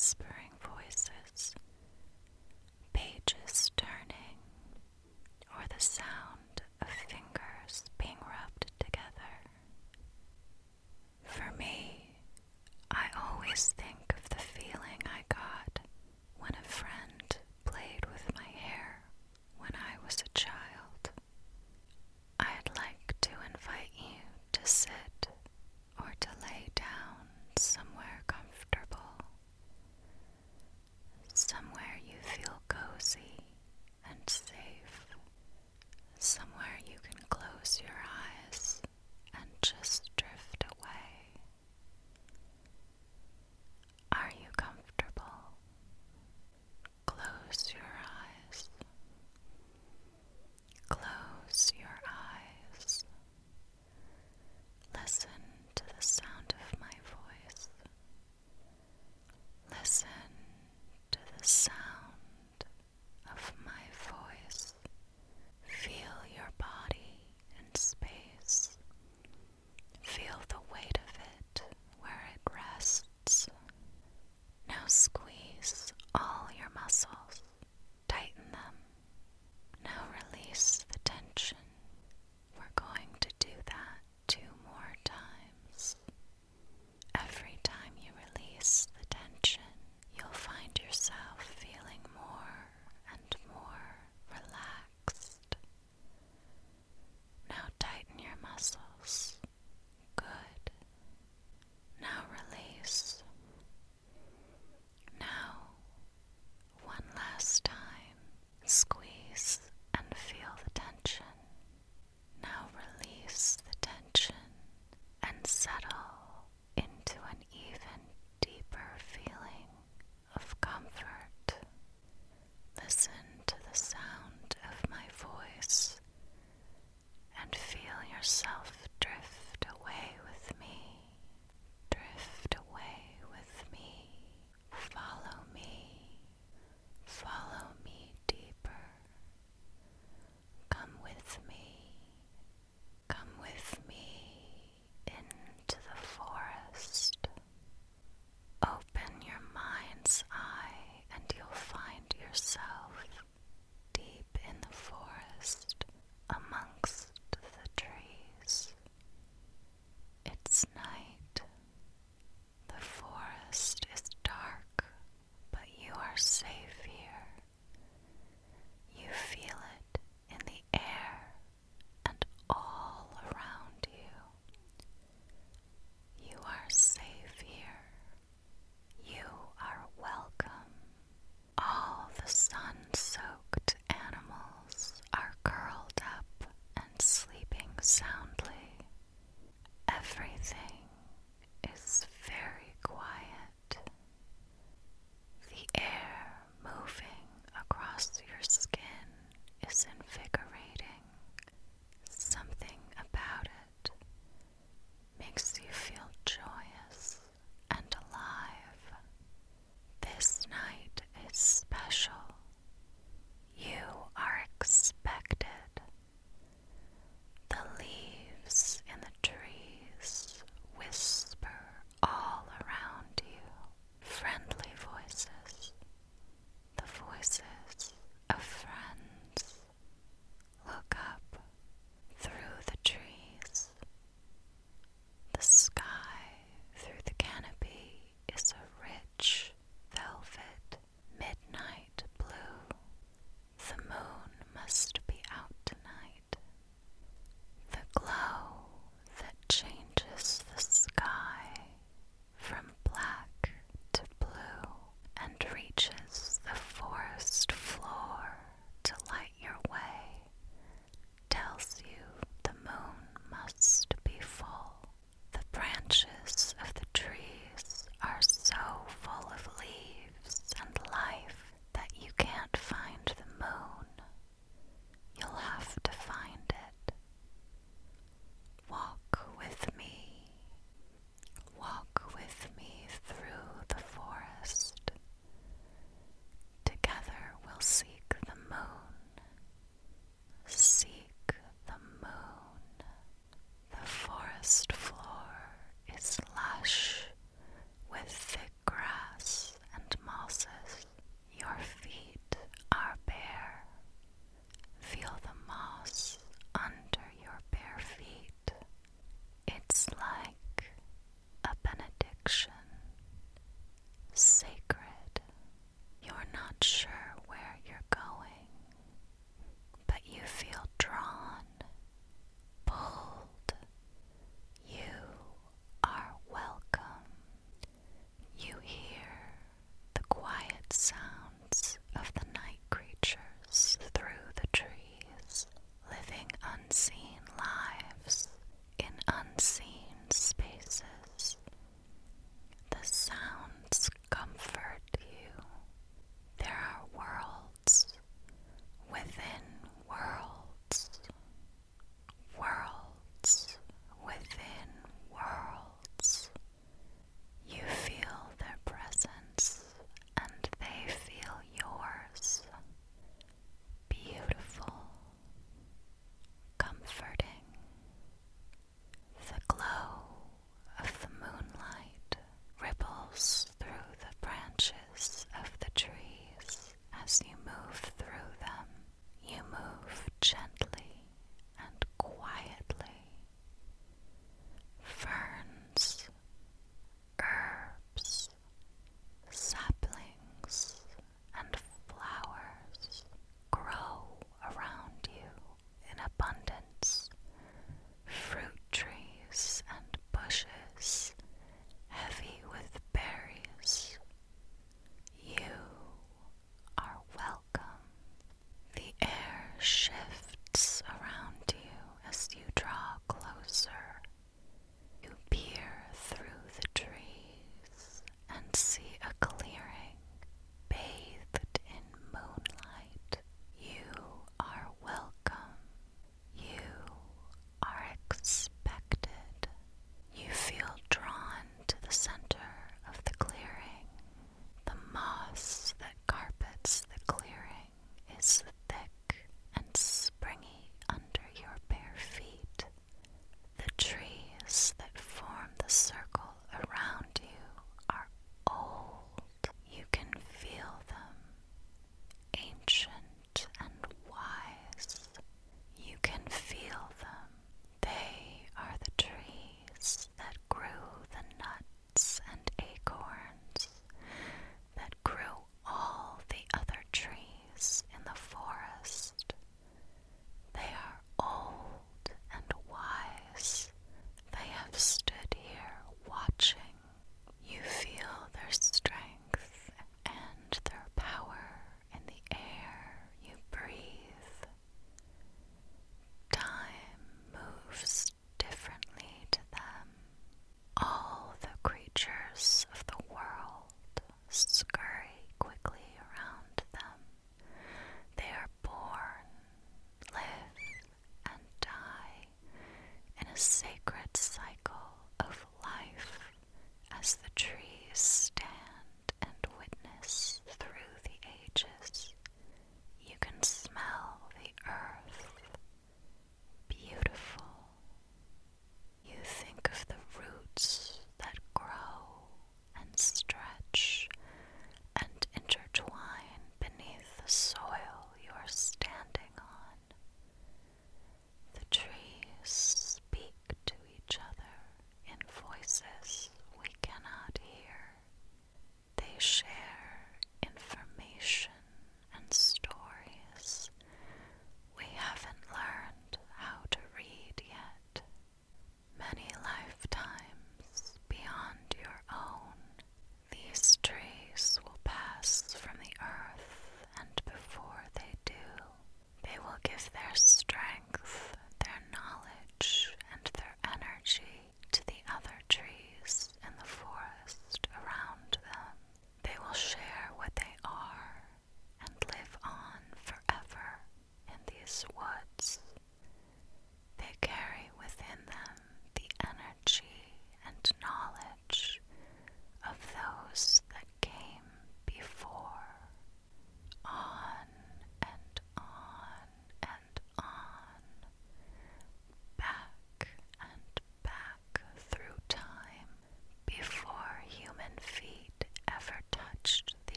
whispering voices, pages turning, or the sound